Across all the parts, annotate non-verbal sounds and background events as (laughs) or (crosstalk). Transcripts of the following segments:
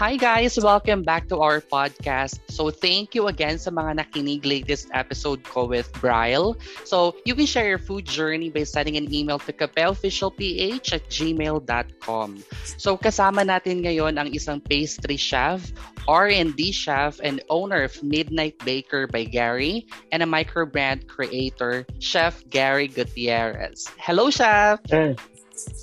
Hi guys! Welcome back to our podcast. So thank you again sa mga nakinig latest episode ko with Bryle. So you can share your food journey by sending an email to kapeofficialph at gmail.com. So kasama natin ngayon ang isang pastry chef, R&D chef, and owner of Midnight Baker by Gary, and a microbrand creator, Chef Gary Gutierrez. Hello, Chef! Hey.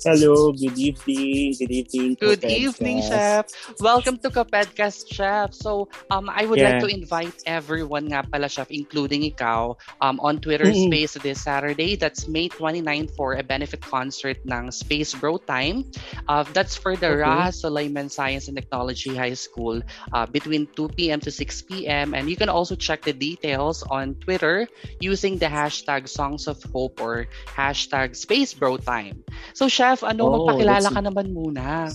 Hello, good evening. Good evening. Good evening, Chef. Welcome to Kapedcast, Chef. So, um, I would yeah. like to invite everyone nga pala, Chef, including ikaw, um, on Twitter mm-hmm. Space this Saturday. That's May 29 for a benefit concert ng Space Bro Time. Uh, that's for the okay. Raha Sulaiman Science and Technology High School uh, between 2 p.m. to 6 p.m. And you can also check the details on Twitter using the hashtag Songs of Hope or hashtag Space Bro Time. So, chef, ano, oh, magpakilala ka naman muna.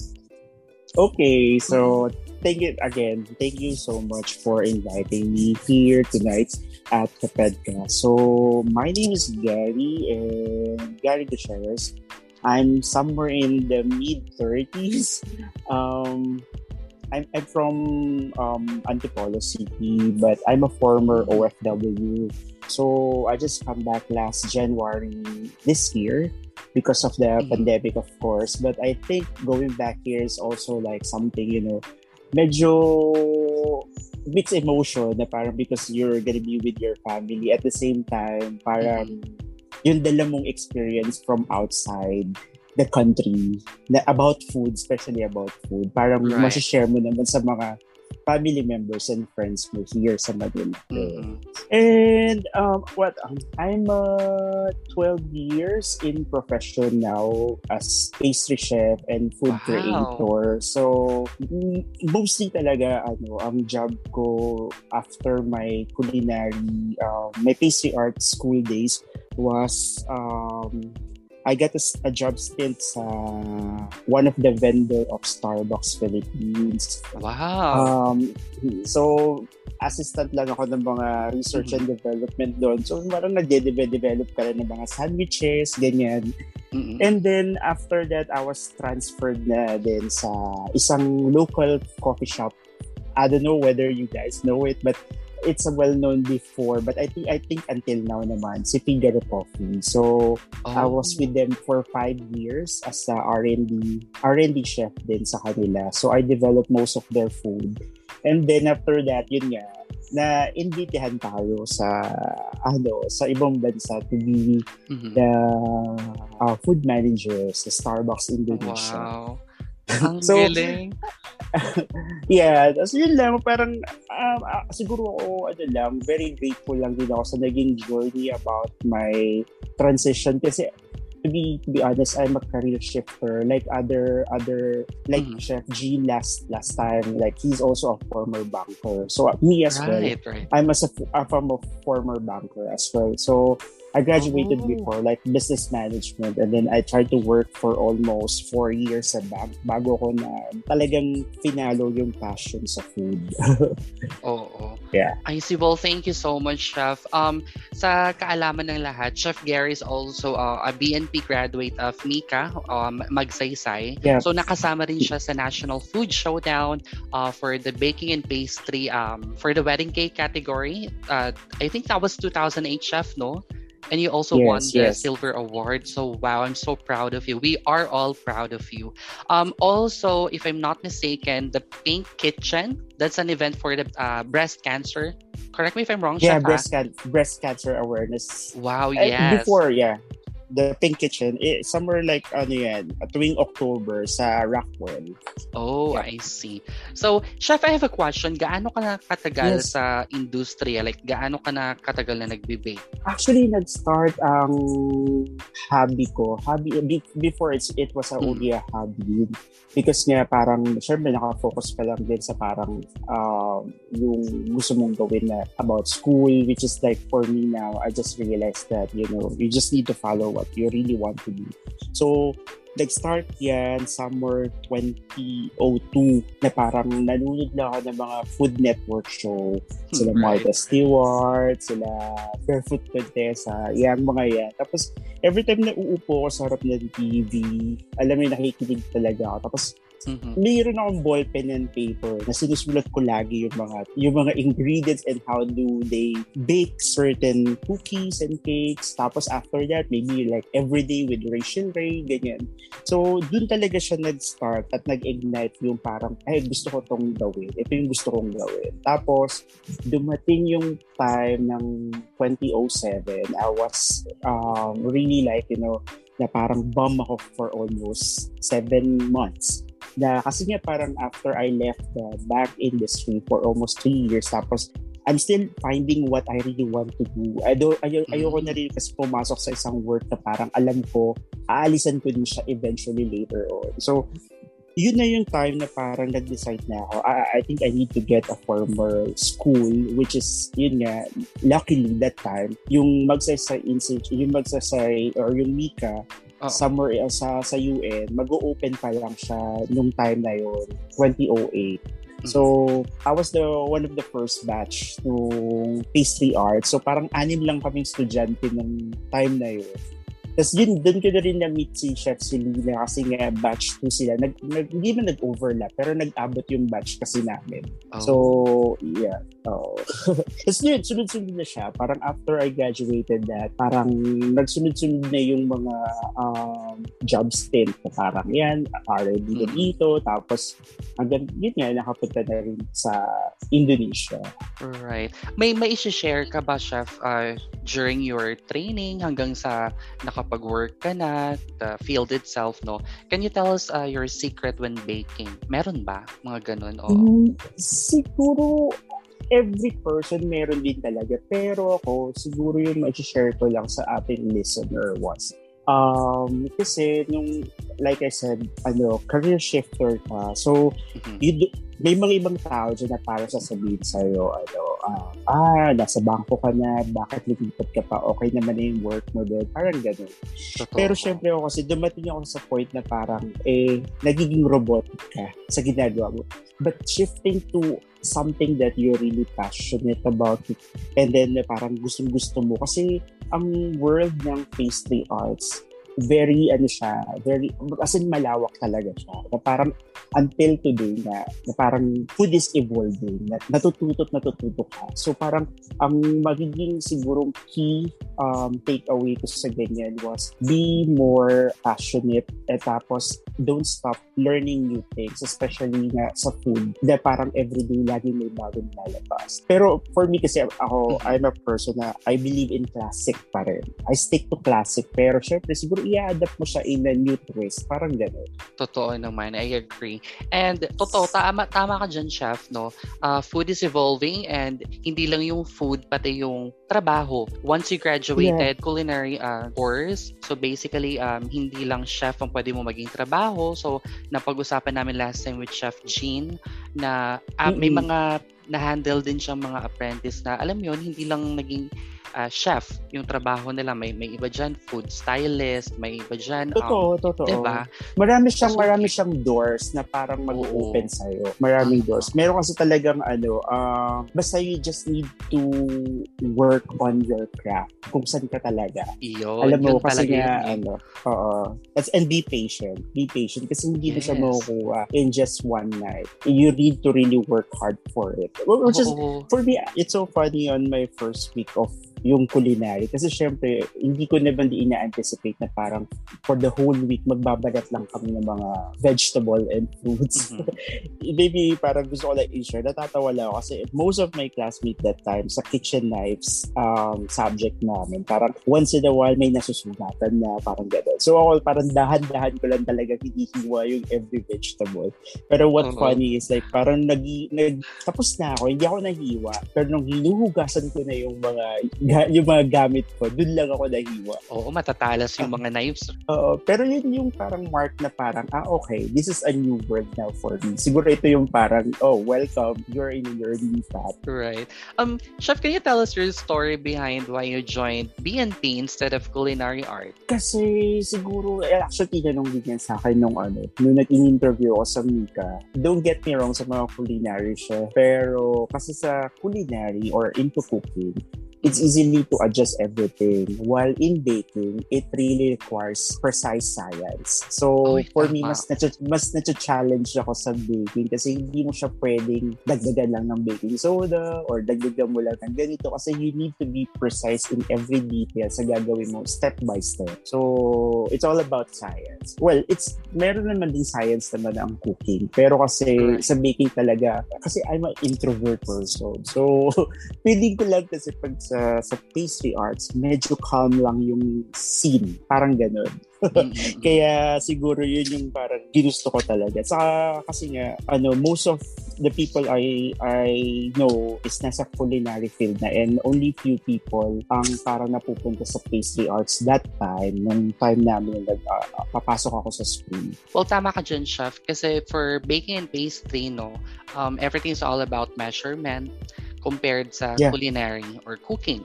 Okay, so thank you again. Thank you so much for inviting me here tonight at Kapedka. So my name is Gary and Gary Gutierrez. I'm somewhere in the mid 30s. Um, I'm, I'm from um, Antipolo City, but I'm a former OFW. So I just come back last January this year because of the mm-hmm. pandemic, of course. But I think going back here is also like something, you know, medyo mixed emotion na parang because you're gonna be with your family at the same time parang mm-hmm. yung dala mong experience from outside the country na about food especially about food parang right. share mo naman sa mga family members and friends mo here sa Manila. Mm-hmm. And um, what um, I'm uh, 12 years in profession now as pastry chef and food wow. creator. So mostly talaga ano ang job ko after my culinary uh, my pastry art school days was um, I got a, a job stint sa one of the vendor of Starbucks Philippines. Wow. Um, so, assistant lang ako ng mga research mm-hmm. and development doon. So, parang nagde-develop ka rin ng mga sandwiches, ganyan. Mm-hmm. And then, after that, I was transferred na din sa isang local coffee shop. I don't know whether you guys know it, but it's a well known before but I think I think until now naman si Figaro Coffee. So oh. I was with them for five years as a R&D R&D chef din sa kanila. So I developed most of their food. And then after that, yun nga, na imbitahan tayo sa ano sa ibang bansa to be mm-hmm. the uh, food manager sa Starbucks Indonesia. Wow. Ang so, galing. (laughs) yeah, so yun lang, parang um, uh, siguro ako, ano lang, very grateful lang din ako sa naging journey about my transition kasi to be to be honest, I'm a career shifter like other other like mm. Chef G last last time. Like he's also a former banker. So uh, me as right, well. Right. I'm as a, I'm a former banker as well. So I graduated oh. before, like business management, and then I tried to work for almost four years sa bank bago ko na talagang finalo yung passion sa food. (laughs) Oo. Oh, oh. Yeah. I see. Well, thank you so much, Chef. Um, sa kaalaman ng lahat, Chef Gary is also uh, a BNP graduate of Mika, um, Magsaysay. Yeah. So nakasama rin siya sa National Food Showdown uh, for the baking and pastry um, for the wedding cake category. Uh, I think that was 2008, Chef, no? And you also yes, won the yes. silver award. So wow, I'm so proud of you. We are all proud of you. Um, also, if I'm not mistaken, the Pink Kitchen, that's an event for the uh, breast cancer. Correct me if I'm wrong. Yeah, breast, can- breast cancer awareness. Wow, yes. Uh, before, yeah. The Pink Kitchen, eh, somewhere like, ano yan, tuwing October sa Rockwell. Oh, yeah. I see. So, Chef, I have a question. Gaano ka na katagal yes. sa industriya? Like, gaano ka na katagal na nagbe-bake? Actually, nag-start ang hobby ko. Hobby, before it's, it was a mm. only a hobby. Because nga, parang, syempre, nakafocus ka lang din sa parang uh, yung gusto mong gawin na about school, which is like, for me now, I just realized that, you know, you just need to follow what what you really want to do. So, nag-start yan somewhere 2002 na parang nanonood na ako ng mga Food Network show. Sila right. Martha Stewart, sila Barefoot Contessa, yan mga yan. Tapos, every time na uupo ko sa harap ng TV, alam mo nakikinig talaga ako. Tapos, mm-hmm. mayroon akong ballpen and paper na sinusulat ko lagi yung mga yung mga ingredients and how do they bake certain cookies and cakes. Tapos after that, maybe like everyday with Rachel Ray, ganyan. So, dun talaga siya nag-start at nag-ignite yung parang, ay, gusto ko tong gawin. Ito yung gusto kong gawin. Tapos, dumating yung time ng 2007, I was um, really like, you know, na parang bum ako for almost seven months. Na kasi nga parang after I left the back industry for almost three years, tapos I'm still finding what I really want to do. I do, ay, ayoko na rin kasi pumasok sa isang work na parang alam ko, aalisan ko din siya eventually later on. So, yun na yung time na parang nag-decide na ako. I, I think I need to get a formal school, which is, yun nga, luckily that time, yung magsaysay institute, yung magsaysay or yung Mika, uh somewhere uh, sa sa UN, mag-open pa lang siya nung time na yun, 2008. Mm-hmm. So, I was the one of the first batch nung pastry art. So, parang anim lang kaming estudyante ng time na yun. Tapos yun, doon ko na rin na-meet si Chef Selena kasi nga batch 2 sila. Nag, nag, hindi man nag-overlap, pero nag-abot yung batch kasi namin. Oh. So, yeah. Oh. (laughs) Tapos yun, sunod-sunod na siya. Parang after I graduated that, parang nagsunod-sunod na yung mga um, job stint. Na parang yan, R&D na mm. dito. Tapos hanggang yun nga, nakapunta na rin sa Indonesia. Right. May may share ka ba, Chef, uh, during your training hanggang sa naka nakapag-work ka na, the field itself, no? Can you tell us uh, your secret when baking? Meron ba? Mga ganun? O... Mm, siguro, every person meron din talaga. Pero ako, siguro yung ma-share ko lang sa ating listener was, um, kasi nung, like I said, ano, career shifter ka. So, mm-hmm. you, may mga ibang tao dyan na para sasabihin sa'yo, ano, uh, ah, nasa bangko ka na, bakit lumipat ka pa, okay naman na yung work mo doon, parang ganun. Totoo. Pero syempre ako kasi dumating ako sa point na parang, eh, nagiging robotic ka sa ginagawa mo. But shifting to something that you're really passionate about and then parang gustong-gusto mo, kasi ang world ng pastry arts, very ano siya, very as in malawak talaga siya. Na parang until today na, na parang food is evolving, na natututo natututo ka. So parang ang magiging siguro key um, takeaway ko sa ganyan was be more passionate at tapos don't stop learning new things, especially nga sa food, na parang everyday lagi may bagong lalabas. Pero for me kasi ako, mm-hmm. I'm a person na I believe in classic pa rin. I stick to classic, pero syempre siguro i-adapt mo siya in a new twist. Parang gano'n. Totoo naman. I agree. And totoo, tama, tama ka dyan, chef, no? Uh, food is evolving and hindi lang yung food, pati yung trabaho. Once you graduated yeah. culinary uh, course, so basically, um, hindi lang chef ang pwede mo maging trabaho. So, napag-usapan namin last time with Chef Jean na uh, mm-hmm. may mga na-handle din siyang mga apprentice na alam yon hindi lang naging uh, chef yung trabaho nila. May, may iba dyan, food stylist, may iba dyan. Totoo, um, totoo. Diba? Marami siyang, so, marami siyang doors na parang mag-open sa sa'yo. Maraming uh-huh. doors. Meron kasi talagang ano, uh, basta you just need to work on your craft. Kung saan ka talaga. Yun, Alam mo, kasi nga, eh. ano, oo. And be patient. Be patient. Kasi hindi yes. siya makukuha in just one night. You need to really work hard for it. Which is, for me, it's so funny on my first week of yung culinary. Kasi syempre, hindi ko naman di ina-anticipate na parang for the whole week magbabalat lang kami ng mga vegetable and fruits. Mm-hmm. (laughs) Maybe parang gusto ko lang i-share. Natatawa lang ako kasi most of my classmates that time sa kitchen knives um, subject namin, parang once in a while may nasusugatan na parang gano'n. So ako parang dahan-dahan ko lang talaga hinihiwa yung every vegetable. Pero what uh-huh. funny is like parang nag, nag tapos na ako, hindi ako nahiwa. Pero nung hinuhugasan ko na yung mga ga- yung mga gamit ko, dun lang ako nahiwa. Oo, matatalas yung mga knives. Oo, pero yun yung parang mark na parang, ah, okay, this is a new world now for me. Siguro ito yung parang, oh, welcome, you're in your new path. Right. Um, Chef, can you tell us your story behind why you joined BNP instead of culinary art? Kasi siguro, eh, actually, tinanong din yan sa akin nung ano, nung nag-interview ako sa Mika. Don't get me wrong sa mga culinary chef, pero kasi sa culinary or into cooking, it's easily to adjust everything. While in baking, it really requires precise science. So, oh, for tama. me, mas, na- mas na-challenge ako sa baking kasi hindi mo siya pwedeng dagdagan lang ng baking soda or dagdagan mo lang ng ganito kasi you need to be precise in every detail sa gagawin mo step by step. So, it's all about science. Well, it's meron naman din science naman ang cooking. Pero kasi sa baking talaga, kasi I'm an introvert person. So, (laughs) feeling ko lang kasi pag sa, sa pastry arts, medyo calm lang yung scene. Parang ganun. (laughs) Kaya siguro yun yung parang ginusto ko talaga. Saka kasi nga, ano, most of the people I I know is nasa culinary field na and only few people ang parang napupunta sa pastry arts that time, nung time namin nag, uh, papasok ako sa school. Well, tama ka dyan, chef. Kasi for baking and pastry, no, um, everything's all about measurement compared sa yeah. culinary or cooking.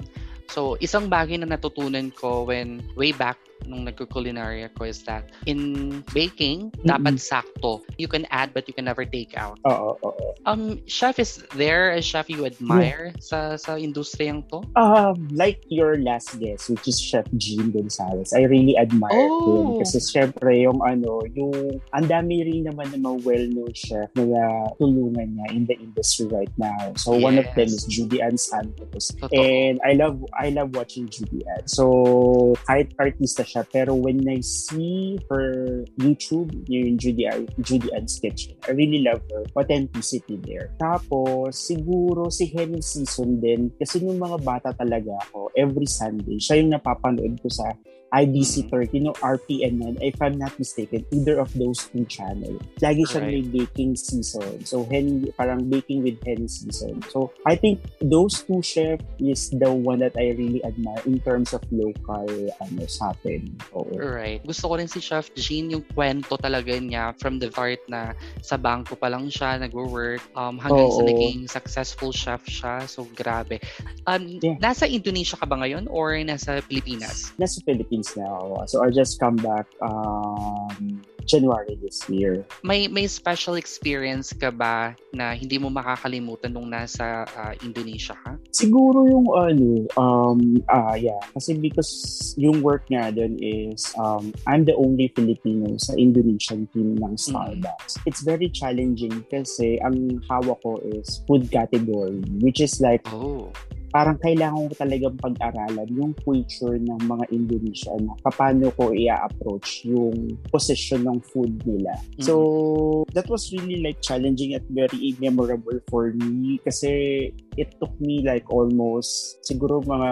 So, isang bagay na natutunan ko when way back nung nagko-culinary ako is that in baking, mm-hmm. dapat sakto. You can add but you can never take out. Oo, oo. Um, chef, is there a chef you admire yeah. sa sa industriyang to? Um, like your last guest, which is Chef Jean Gonzalez. I really admire oh. him kasi syempre yung ano, yung ang dami rin naman ng mga well-known chef na tulungan niya in the industry right now. So yes. one of them is Judy Ann Santos. Totoo. And I love I love watching Judy Ann. So kahit artista siya. Pero when I see her YouTube, yung Judy, Judy Ann's Kitchen, I really love her authenticity there. Tapos, siguro si Henny Season din, kasi nung mga bata talaga ako, every Sunday, siya yung napapanood ko sa IBC 30, no, RPN 9, if I'm not mistaken, either of those two channel. Lagi siyang right. may baking season. So, hen, parang baking with hen season. So, I think those two chef is the one that I really admire in terms of local ano, sa atin. Oo. Right. Gusto ko rin si Chef Jean, yung kwento talaga niya from the start na sa bangko pa lang siya, nag-work, um, hanggang Oo. sa naging successful chef siya. So, grabe. Um, yeah. Nasa Indonesia ka ba ngayon or nasa Pilipinas? Nasa Pilipinas Philippines now. So I just come back um, January this year. May may special experience ka ba na hindi mo makakalimutan nung nasa uh, Indonesia ka? Siguro yung ano, um, uh, yeah. Kasi because yung work nga doon is um, I'm the only Filipino sa Indonesian team ng mm. Starbucks. Mm. It's very challenging kasi ang hawak ko is food category which is like oh parang kailangan ko talagang pag-aralan yung culture ng mga Indonesian na paano ko i-approach yung position ng food nila. Mm-hmm. So, that was really like challenging at very memorable for me kasi it took me like almost, siguro mga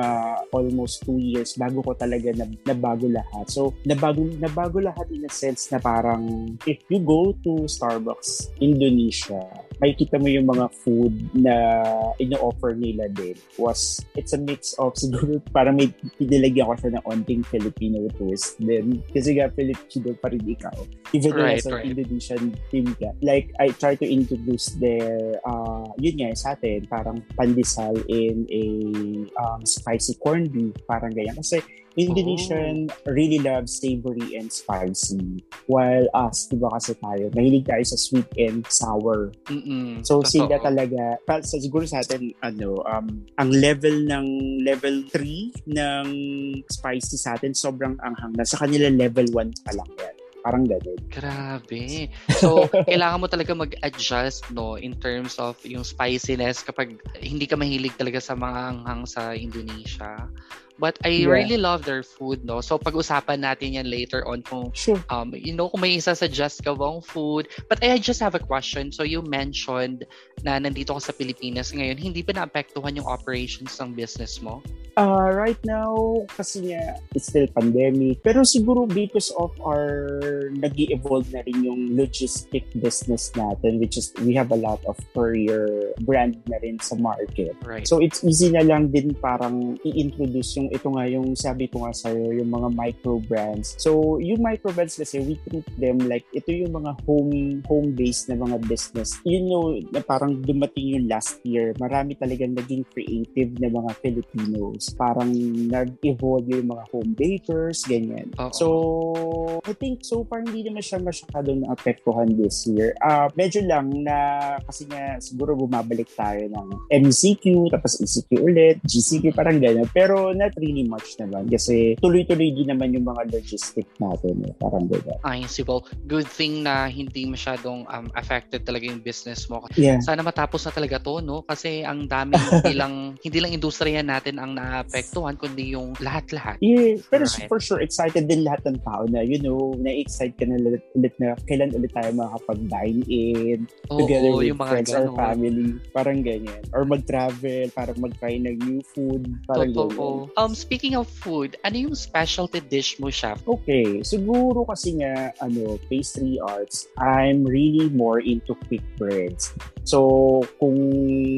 almost two years bago ko talaga na, nabago lahat. So, nabago, nabago lahat in a sense na parang if you go to Starbucks Indonesia, makikita mo yung mga food na ino-offer nila din was it's a mix of siguro (laughs) para may pinilagyan ko siya ng onting Filipino twist din. Kasi nga Filipino pa rin ikaw. Even right, though right. Indonesian team ka like I try to introduce their uh, yun nga sa atin parang pandesal in a um, spicy corned beef parang ganyan. Kasi Indonesian oh. really loves savory and spicy. While us, di ba kasi tayo, mahilig tayo sa sweet and sour. Mm-mm. So Totoo. sila talaga, sa, siguro sa atin, ano, um, ang level ng level 3 ng spicy sa atin, sobrang anghang na. Sa kanila level 1 pa lang yan. Parang ganun. Grabe. So, (laughs) kailangan mo talaga mag-adjust, no, in terms of yung spiciness kapag hindi ka mahilig talaga sa mga anghang sa Indonesia. But I yeah. really love their food, no? So, pag-usapan natin yan later on kung, sure. um, you know, kung may isa-suggest ka bang food. But I just have a question. So, you mentioned na nandito ka sa Pilipinas ngayon. Hindi ba naapektuhan yung operations ng business mo? Uh, right now, kasi nga, it's still pandemic. Pero siguro because of our nag evolve na rin yung logistic business natin, which is we have a lot of courier brand na rin sa market. Right. So, it's easy na lang din parang i-introduce yung yung ito nga yung sabi ko nga sa'yo, yung mga micro brands. So, yung micro brands kasi we treat them like ito yung mga home home based na mga business. You know, na parang dumating yung last year, marami talagang naging creative na mga Filipinos. Parang nag-evolve yung mga home bakers, ganyan. Uh-oh. So, I think so far hindi naman siya masyadong naapektuhan this year. Uh, medyo lang na kasi nga siguro bumabalik tayo ng MCQ, tapos ECQ ulit, GCQ, parang ganyan. Pero not really much naman kasi tuloy-tuloy din naman yung mga logistic natin. Eh. Parang ganyan. Ay, Sibol. Good thing na hindi masyadong um, affected talaga yung business mo. Yeah. Sana matapos na talaga to, no? Kasi ang dami (laughs) hindi lang hindi lang industriya natin ang naapektuhan kundi yung lahat-lahat. Yeah, pero right. for sure excited din lahat ng tao na you know, na-excite ka na ulit, ulit na kailan ulit tayo makakapag-dine in oh, together oh, with yung friends or family. Parang ganyan. Or mag-travel, para mag-try ng new food. Parang Totoo. ganyan. Um, speaking of food, ano yung specialty dish mo, chef? Okay, siguro kasi nga, ano, pastry arts, I'm really more into quick breads. So, kung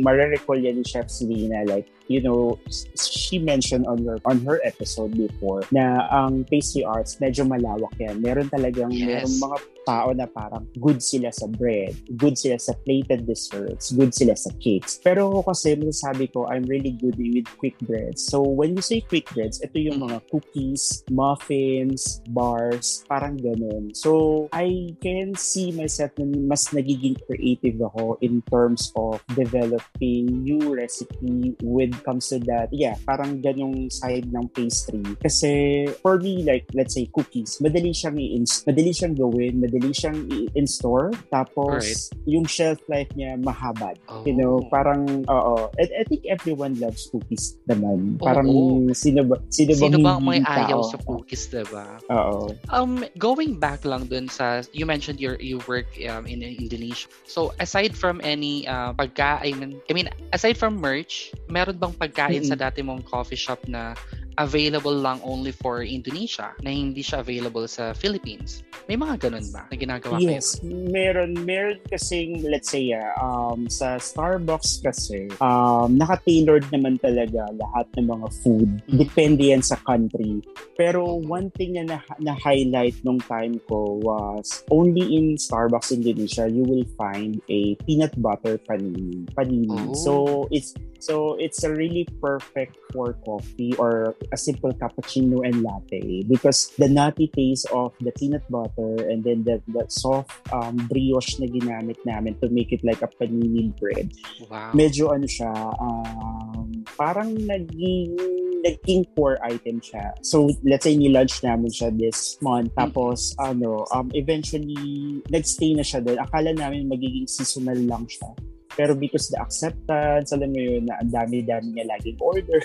marirecall yan ni Chef Selena, like, you know, she mentioned on her on her episode before na ang pastry arts medyo malawak yan. Meron talagang yes. meron mga tao na parang good sila sa bread, good sila sa plated desserts, good sila sa cakes. Pero ako kasi masasabi ko, I'm really good with quick breads. So when you say quick breads, ito yung mga cookies, muffins, bars, parang ganun. So I can see myself na mas nagiging creative ako in terms of developing new recipe with comes to that. Yeah, parang ganyung side ng pastry. Kasi for me, like, let's say cookies, madali siyang i-inst, madali siyang gawin, madali siyang i-in-store. Tapos, right. yung shelf life niya mahaba. Oh. You know, parang, oo. I, I think everyone loves cookies naman. Parang, oh, sino ba, sino, sino ba may ayaw sa cookies, diba? Oo. Um, going back lang dun sa, you mentioned your, you work um, in Indonesia. So, aside from any uh, pagkain, I mean, aside from merch, meron bang pagkain mm-hmm. sa dati mong coffee shop na available lang only for Indonesia na hindi siya available sa Philippines. May mga ganun ba na ginagawa yes, kayo? Yes, meron. Meron kasing, let's say, uh, um, sa Starbucks kasi, um, naka-tailored naman talaga lahat ng mga food. Mm-hmm. Depende yan sa country. Pero one thing na na-highlight nung time ko was only in Starbucks Indonesia, you will find a peanut butter panini. panini. Oh. So, it's so it's a really perfect for coffee or a simple cappuccino and latte because the nutty taste of the peanut butter and then the, the soft um, brioche na ginamit namin to make it like a panini bread. Wow. Medyo ano siya, um, parang naging naging core item siya. So, let's say ni-launch namin siya this month. Mm-hmm. Tapos, ano, um, eventually, nagstay na siya doon. Akala namin magiging seasonal lang siya. Pero because the acceptance, alam mo yun, na ang dami-dami niya laging order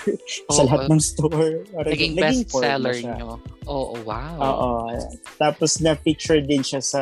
oh, (laughs) sa lahat ng store. Naging best seller niyo. Oo, oh, wow. Oo. Tapos na-feature din siya sa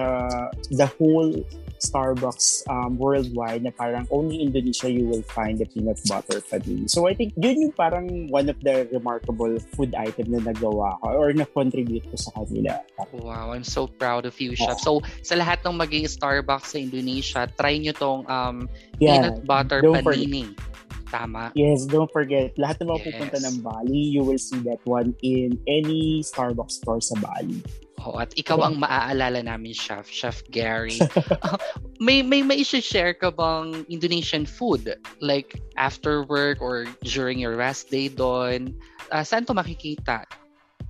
the whole Starbucks um, worldwide na parang only Indonesia you will find the peanut butter paddy. So I think yun yung parang one of the remarkable food item na nagawa ko or na-contribute ko sa kanila. Wow, I'm so proud of you, Chef. So sa lahat ng maging Starbucks sa Indonesia, try nyo tong um, yeah, peanut butter panini. For- Tama. Yes, don't forget. Lahat ng mga yes. ng Bali, you will see that one in any Starbucks store sa Bali. Oh, at ikaw ang maaalala namin, Chef, Chef Gary. uh, (laughs) (laughs) may may may share ka bang Indonesian food like after work or during your rest day doon? Uh, saan to makikita?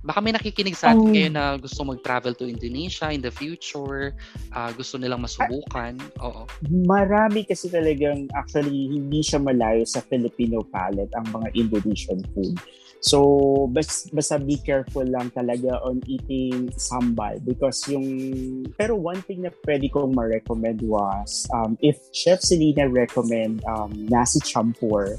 Baka may nakikinig sa atin um, ngayon na gusto mag-travel to Indonesia in the future, uh, gusto nilang masubukan. Oo. Marami kasi talagang actually hindi siya malayo sa Filipino palate ang mga Indonesian food. So, bas, basta be careful lang talaga on eating sambal because yung... Pero one thing na pwede kong ma-recommend was um, if Chef Selena recommend um, nasi champur,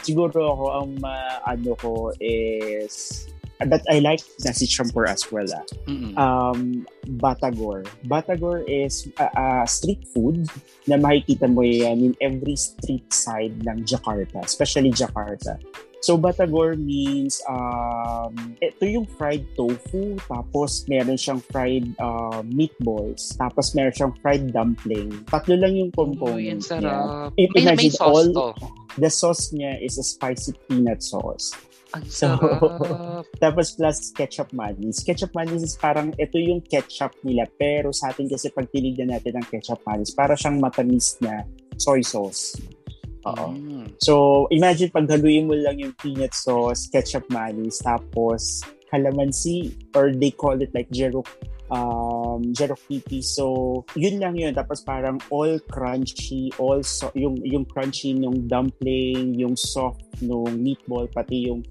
siguro ako ang uh, ano ko is but I like nasi champur as well. Ah. Um, Batagor. Batagor is a, a street food na makikita mo yan in every street side ng Jakarta, especially Jakarta. So, Batagor means, um, ito yung fried tofu, tapos meron siyang fried uh, meatballs, tapos meron siyang fried dumpling. Tatlo lang yung components oh, sarap. niya. Imagine may, may sauce all, to. the sauce niya is a spicy peanut sauce. Ang so, (laughs) tapos plus ketchup mayonnaise. Ketchup mayonnaise is parang ito yung ketchup nila pero sa atin kasi pag tinignan natin ang ketchup mayonnaise, para siyang matamis na soy sauce. Oo. Mm. So, imagine pag haluin mo lang yung peanut sauce, ketchup mayonnaise, tapos calamansi or they call it like Jero um, Jerokiki. So, yun lang yun. Tapos parang all crunchy, all so, yung, yung crunchy nung dumpling, yung soft nung meatball, pati yung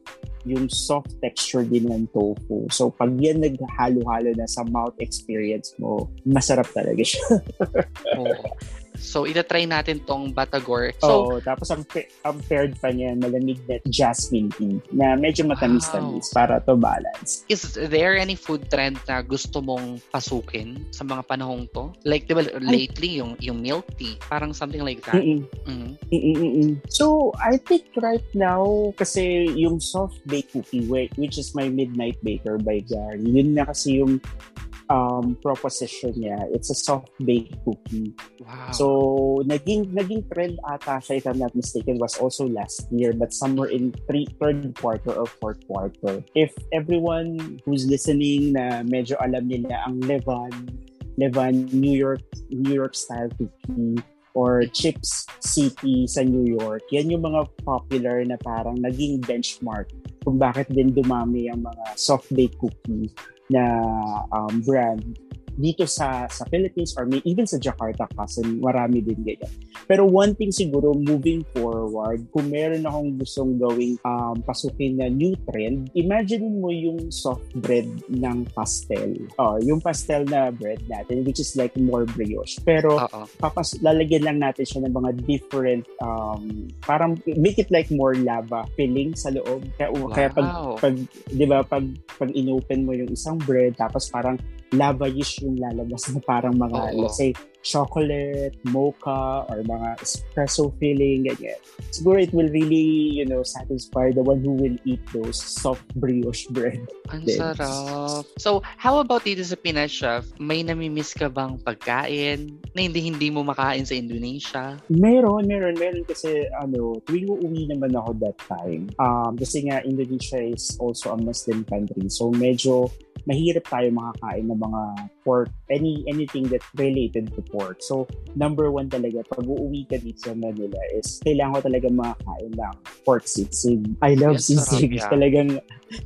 yung soft texture din ng tofu. So, pag yan naghalo-halo na sa mouth experience mo, masarap talaga siya. oh. So, itatry natin tong Batagor. So, Oo, tapos ang, ang paired pa niya, malamig na jasmine tea na medyo matamis-tamis wow. para to balance. Is there any food trend na gusto mong pasukin sa mga panahong to? Like, di ba, lately, yung, yung milk tea, parang something like that. Mm-mm. Mm-hmm. Mm-mm. So, I think right now, kasi yung soft baked cookie, which is my Midnight Baker by Gary, yun na kasi yung um, proposition niya. It's a soft baked cookie. Wow. So, naging naging trend ata siya, if I'm not mistaken, was also last year, but somewhere in three, third quarter or fourth quarter. If everyone who's listening na medyo alam nila ang Levan, Levan New York New York style cookie, or Chips City sa New York, yan yung mga popular na parang naging benchmark kung bakit din dumami ang mga soft baked cookie na um, brand dito sa sa Philippines or may, even sa Jakarta kasi marami din ganyan. Pero one thing siguro moving forward, kung meron akong gustong gawing um, pasukin na new trend, imagine mo yung soft bread ng pastel. Oh, yung pastel na bread natin which is like more brioche. Pero Uh-oh. papas lalagyan lang natin siya ng mga different um, parang make it like more lava filling sa loob. Kaya, wow. kaya pag, pag 'di ba pag pag inopen mo yung isang bread tapos parang lava-ish yung lalabas na parang mga, Oo. let's say, chocolate, mocha, or mga espresso filling, ganyan. Siguro it will really, you know, satisfy the one who will eat those soft brioche bread. Ang then. sarap. So, how about dito sa Pinas, Chef? May namimiss ka bang pagkain na hindi hindi mo makain sa Indonesia? Meron, meron, meron kasi ano, tuwing uuwi naman ako that time. Um, kasi nga Indonesia is also a Muslim country. So, medyo mahirap tayo makakain ng mga pork, any anything that related to pork. So, number one talaga, pag uuwi ka dito sa Manila is kailangan ko talaga makakain ng pork sisig. I love yes, sisig. Yeah. Talagang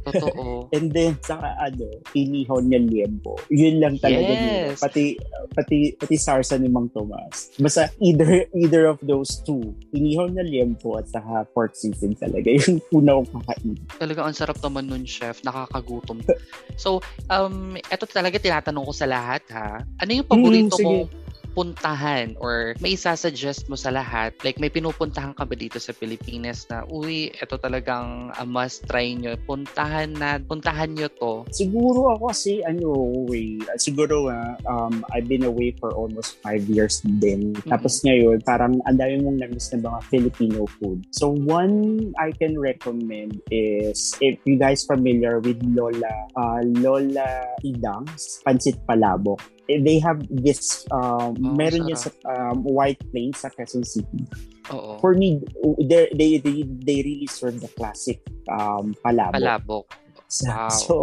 Totoo. (laughs) And then, saka ano, inihon niya liempo. Yun lang talaga yes. nila. Pati, pati, pati sarsa ni Mang Tomas. Basta either, either of those two, inihon niya liempo at saka pork sisig talaga. Yung (laughs) una kong kakain. Talaga ang sarap naman nun, chef. Nakakagutom. (laughs) so, um, eto talaga tinatanong ko sa lahat, ha? Ano yung paborito mm, mo puntahan or may isa-suggest mo sa lahat? Like may pinupuntahan ka ba dito sa Pilipinas na, uy, ito talagang a must try nyo. Puntahan na, puntahan nyo to. Siguro ako kasi, ano, way, siguro uh, um, I've been away for almost five years din. Mm-hmm. Tapos ngayon, parang ang dami mong namiss na mga Filipino food. So one I can recommend is, if you guys familiar with Lola, uh, Lola Idang's Pansit Palabok they have this um oh, meron niya sa um, White Plains sa Quezon City. Oo. For me they they they, they really serve the classic um palabok. Palabok. Wow. So,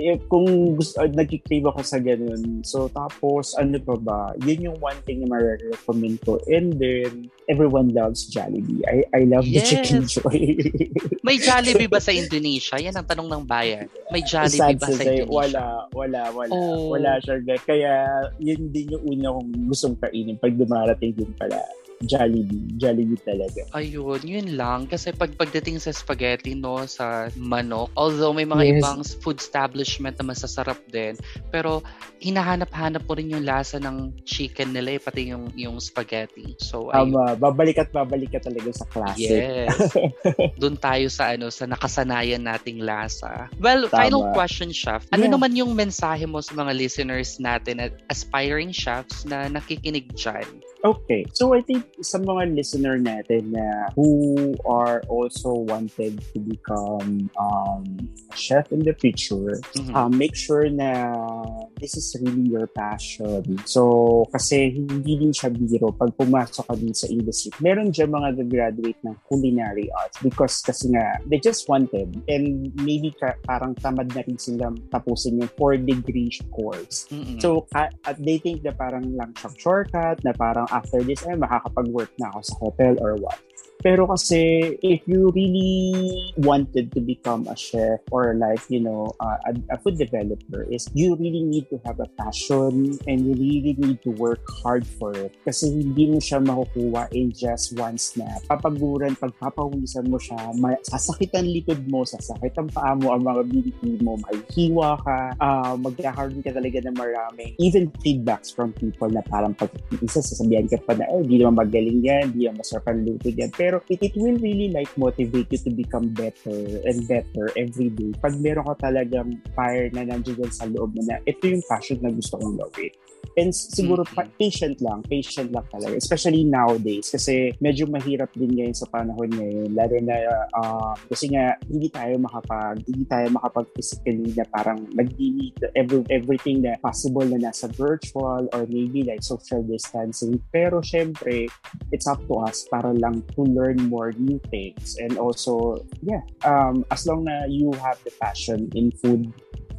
eh, kung gusto, uh, nag-crave ako sa ganun. So, tapos, ano pa ba? Yun yung one thing na ma-recommend ko. And then, everyone loves Jollibee. I, I love yes. the chicken joy. (laughs) May Jollibee ba sa Indonesia? Yan ang tanong ng bayan. May Jollibee ba sa Indonesia? Wala, wala, wala. Oh. Wala siya. Kaya, yun din yung una kong gustong kainin pag dumarating din pala Jollibee. Jollibee talaga. Ayun, yun lang. Kasi pag pagdating sa spaghetti, no, sa manok, although may mga yes. ibang food establishment na masasarap din, pero hinahanap-hanap mo rin yung lasa ng chicken nila, eh, pati yung, yung spaghetti. So, Tama. Babalik at babalik ka talaga sa classic. Yes. (laughs) Doon tayo sa ano sa nakasanayan nating lasa. Well, Tama. final question, chef. Ano yeah. naman yung mensahe mo sa mga listeners natin at aspiring chefs na nakikinig dyan? Okay. So I think sa mga listener natin na who are also wanted to become um, a chef in the future, mm-hmm. um, make sure na this is really your passion. So, kasi hindi din siya biro pag pumasok ka din sa industry. Meron dyan mga graduate ng culinary arts because kasi nga, they just wanted and maybe ka, parang tamad na rin sila tapusin yung 4 degree course. Mm-hmm. So, uh, they think na parang lang shortcut, na parang after this, ay, makakapag-work na ako sa hotel or what. Pero kasi if you really wanted to become a chef or like, you know, uh, a, a food developer is you really need to have a passion and you really need to work hard for it. Kasi hindi mo siya makukuha in just one snap. Papaguran, pagpapawisan mo siya, may, sasakitan likod mo, sasakitan paa mo ang mga binti mo, mahihiwa ka, uh, magkakaroon ka talaga ng maraming even feedbacks from people na parang pag isa sasabihan ka pa na, oh, di naman magaling yan, di naman masarap ang luto yan. Pero pero it, it will really like motivate you to become better and better every day. Pag meron ka talagang fire na nandiyan sa loob mo na ito yung passion na gusto kong gawin. And siguro mm-hmm. patient lang, patient lang talaga. Especially nowadays kasi medyo mahirap din ngayon sa panahon ngayon. Lalo na uh, kasi nga hindi tayo makapag hindi tayo makapag physically na parang nag-delete every, everything na possible na nasa virtual or maybe like social distancing. Pero syempre, it's up to us para lang to learn more new things. And also, yeah, um, as long na you have the passion in food,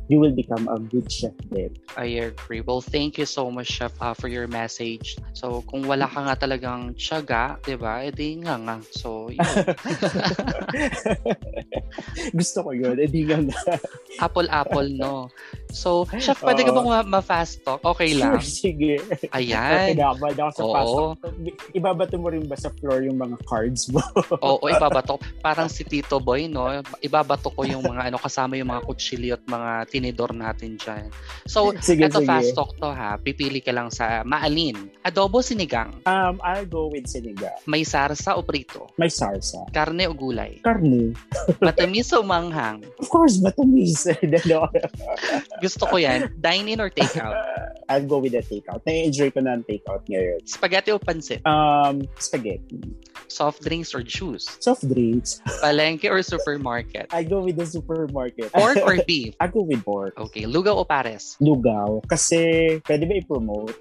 you will become a good chef then. I agree. Well, thank you so much, Chef, uh, for your message. So, kung wala ka nga talagang tiyaga, di ba, edi nga nga. So, yun. (laughs) Gusto ko yun, edi nga nga. (laughs) Apple-apple, no? So, Chef, pwede ka bang ma- ma-fast talk? Okay lang? Sure, sige. Ayan. Pinabad ako sa Oo. fast talk. Ibabato mo rin ba sa floor yung mga cards mo? (laughs) Oo, ibabato. Parang si Tito Boy, no? Ibabato ko yung mga ano kasama yung mga kutsilyo at mga tinidor natin dyan. So, sige, ito sige. fast talk to ha. Pipili ka lang sa maalin. Adobo sinigang? Um, I'll go with sinigang. May sarsa o prito? May sarsa. Karne o gulay? Karne. matamis o manghang? Of course, matamis. (laughs) Gusto ko yan. Dine-in or take-out? (laughs) I'll go with the take-out. Na-enjoy ko na ang take-out ngayon. Spaghetti o pansit? Um, spaghetti. Soft drinks or juice? Soft drinks. (laughs) Palengke or supermarket? I go with the supermarket. Pork or (laughs) beef? I go with pork. Okay. Lugaw o pares? Lugaw. Kasi, pwede ba i-promote?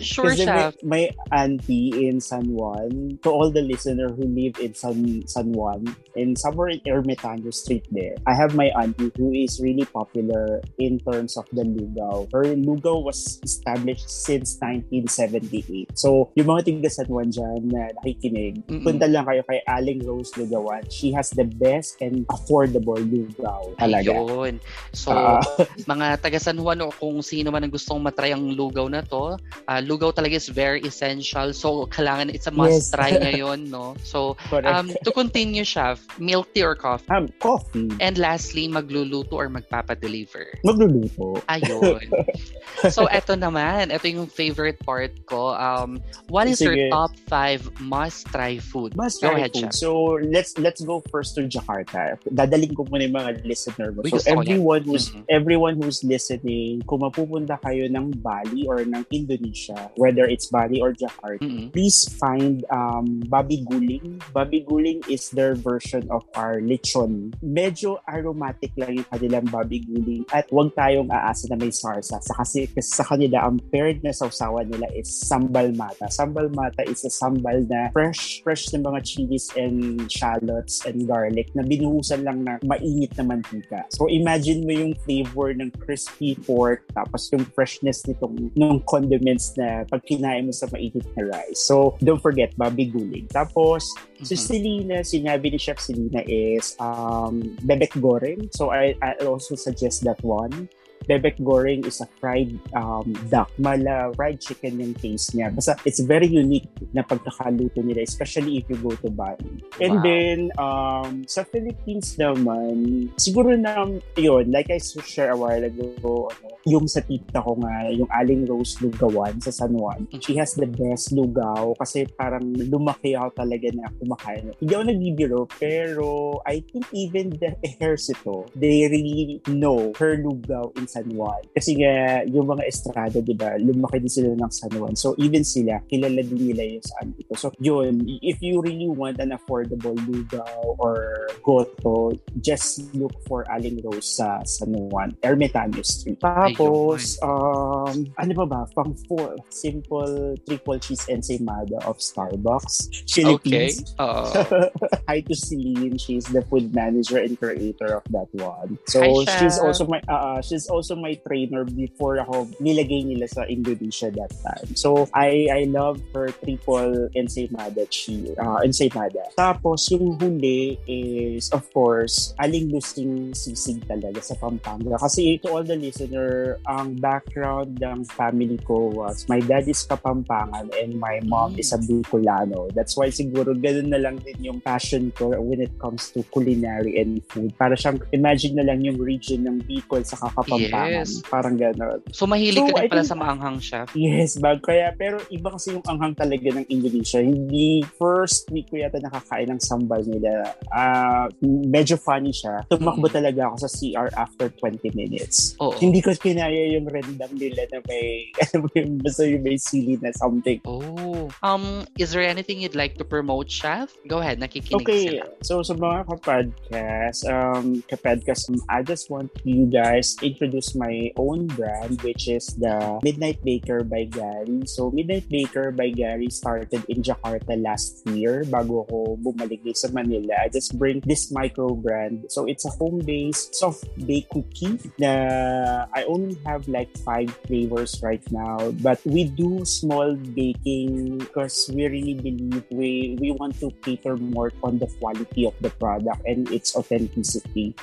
Sure, (laughs) Kasi chef. May, may auntie in San Juan. To all the listener who live in San, San Juan, in somewhere in Ermitaño Street there, I have my auntie who is really popular in terms of the lugaw. Her lugaw was established since 1978. So, yung mga tiga San Juan dyan na nakikinig, Mm-mm. punta lang kayo kay Aling Rose Lugawan. She has the best and affordable lugaw. Talaga. Ayun. So, uh, (laughs) mga taga San Juan o kung sino man ang gustong matry ang lugaw na to, uh, lugaw talaga is very essential. So, kailangan it's a must yes. try (laughs) ngayon, no? So, um, to continue, Chef, milk tea or coffee? Um, coffee. And lastly, magluluto or magpapadeliver? Magluluto. Ayun. (laughs) so, eto naman. Ito yung favorite part ko. Um, what is Sige. your top five must-try food? Must-try ahead, food. Chef. So, let's let's go first to Jakarta. Dadaling ko muna yung mga listener mo. So, everyone who's mm-hmm. everyone who's listening, kung mapupunta kayo ng Bali or ng Indonesia, whether it's Bali or Jakarta, mm-hmm. please find um, Babi Guling. Babi Guling is their version of our lechon. Medyo aromatic lang yung kanilang Babi Guling at huwag tayong aasa na may sarsa. Sa kasi, kasi sa kanila, ang paired na sausawan nila is sambal mata. Sambal mata is a sambal na fresh, fresh na mga chilies and shallots and garlic na binuhusan lang na mainit na mantika. So imagine mo yung flavor ng crispy pork tapos yung freshness nitong ng condiments na pag kinain mo sa mainit na rice. So don't forget babi guling. Tapos mm-hmm. si Selena, sinabi ni Chef Selena is um, bebek goreng. So I, I also suggest that one bebek goreng is a fried um, duck. Mala fried chicken yung taste niya. Basta it's very unique na pagkakaluto nila, especially if you go to Bali. And wow. then, um, sa Philippines naman, siguro na, yun, like I share a while ago, ano, yung sa tita ko nga, yung Aling Rose Lugawan sa San Juan, she has the best lugaw kasi parang lumaki ako talaga na kumakain. Hindi ako nagbibiro, pero I think even the Ejercito, they really know her lugaw in San Juan. Kasi nga, yung mga estrada, di ba, lumaki din sila ng San Juan. So, even sila, kilala din nila yung saan dito. So, yun, if you really want an affordable lugaw or goto, just look for Aling Rose sa San Juan, Ermitaño Street. Tapos, um, ano ba ba? Pang four, simple triple cheese ensaymada of Starbucks. Philippines. Okay. Uh... (laughs) Hi to Celine. She's the food manager and creator of that one. So, Hi, she's also my uh, she's also my trainer before ako nilagay nila sa Indonesia that time. So, I I love her triple ensaymada cheese, uh, ensaymada. Tapos, yung huli is, of course, aling lusing sisig talaga sa Pampanga. Kasi to all the listener, ang background ng family ko was my dad is Kapampangan and my mom is a Bicolano. That's why siguro ganun na lang din yung passion ko when it comes to culinary and food. Para siyang, imagine na lang yung region ng Bicol sa Kapampangan. Yes. Parang gano'n. So mahilig so, ka rin pala think, sa maanghang chef? Yes, bag. Kaya, pero iba kasi yung anghang talaga ng Indonesia. Hindi first week ko yata nakakain ng sambal nila. Uh, medyo funny siya. Tumakbo mm. talaga ako sa CR after 20 minutes. Oo. Hindi ko kinaya yung rendang nila na may, (laughs) basta yung may sili na something. Oh. Um, is there anything you'd like to promote, Chef? Go ahead, nakikinig okay. sila. So, sa mga kapodcast, um, kapodcast, I just want you guys introduce my own brand, which is the Midnight Baker by Gary. So, Midnight Baker by Gary started in Jakarta last year bago ako bumalik dito sa Manila. I just bring this micro brand. So, it's a home-based soft bake cookie na I only have like five flavors right now. But we do small baking because we really believe we, we want to cater more on the quality of the product and its authenticity.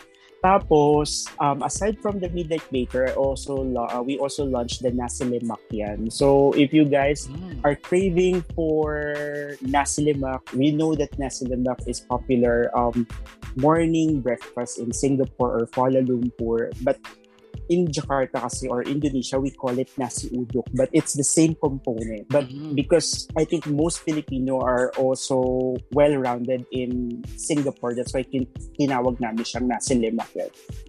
Tapos, um, aside from the Midnight Baker, I also uh, we also launched the Nasi Lemak yan. So, if you guys mm. are craving for Nasi Lemak, we know that Nasi Lemak is popular um, morning breakfast in Singapore or Kuala Lumpur. But in Jakarta kasi or Indonesia, we call it nasi uduk, but it's the same component. But mm-hmm. because I think most Filipino are also well-rounded in Singapore, that's why kin- tinawag namin siyang nasi lemak.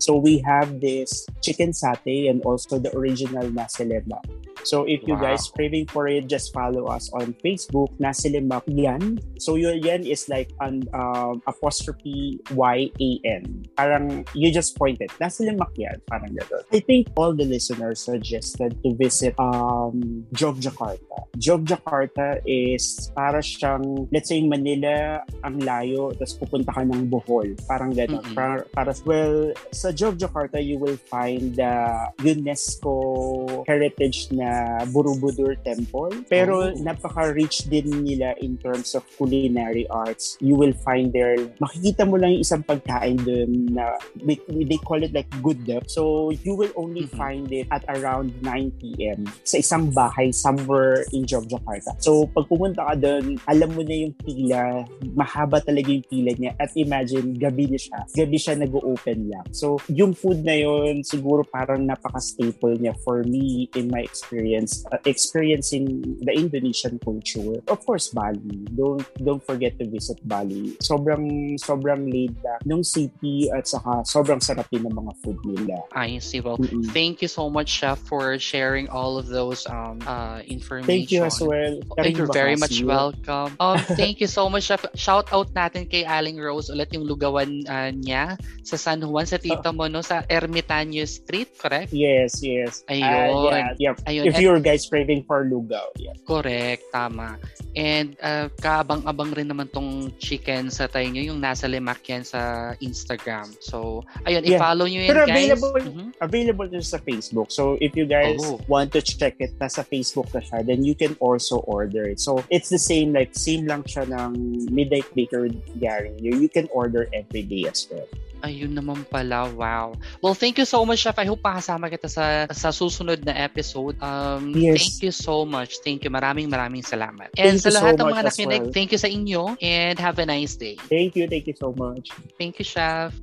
So we have this chicken satay and also the original nasi lemak. So if you wow. guys craving for it, just follow us on Facebook, Nasi Lemak Yan. So your Yan is like an um, apostrophe Y-A-N. Parang you just pointed, Nasi Lemak Yan. Parang gano'n. I think all the listeners suggested to visit um, Jogjakarta. Jogjakarta is para siyang, let's say Manila, ang layo, tapos pupunta ka ng Bohol. Parang gano'n. Mm-hmm. Para, para, well, sa Jogjakarta, you will find the UNESCO heritage na Borobudur Temple. Pero oh. napaka-rich din nila in terms of culinary arts. You will find there, makikita mo lang yung isang pagkain dun na they call it like good depth. So you will only mm-hmm. find it at around 9 p.m. sa isang bahay somewhere in Jogjakarta. So, pag pumunta ka doon, alam mo na yung pila, mahaba talaga yung pila niya. At imagine, gabi na siya. Gabi siya nag-open lang. So, yung food na yun, siguro parang napaka-staple niya for me in my experience, uh, experiencing the Indonesian culture. Of course, Bali. Don't don't forget to visit Bali. Sobrang sobrang laid back nung city at saka sobrang sarap din ng mga food nila. I see. Well, mm-hmm. thank you so much, Chef, for sharing all of those um uh information. Thank you as well. Thank you very much welcome. Um, (laughs) thank you so much, Chef. Shout out natin kay Aling Rose ulit yung lugawan uh, niya sa San Juan sa tita mo no sa Ermitaño Street, correct? Yes, yes. Ayun. Uh, yeah, yeah. Ayun. If you're guys craving for lugaw, yeah. Correct, tama. And uh, kaabang-abang rin naman tong chicken sa tayo nyo, yung nasa Lemak yan sa Instagram. So, ayun, yeah. i-follow nyo yan, Pero guys. available, mm-hmm. Available din sa Facebook. So, if you guys oh. want to check it, nasa Facebook na siya, then you can also order it. So, it's the same, like, same lang siya ng Midnight Baker Gary. You, can order every day as well. Ayun naman pala, wow. Well, thank you so much, Chef. I hope makasama kita sa, sa susunod na episode. Um, yes. Thank you so much. Thank you. Maraming maraming salamat. And thank sa lahat so ng mga nakinig, well. thank you sa inyo and have a nice day. Thank you. Thank you so much. Thank you, Chef.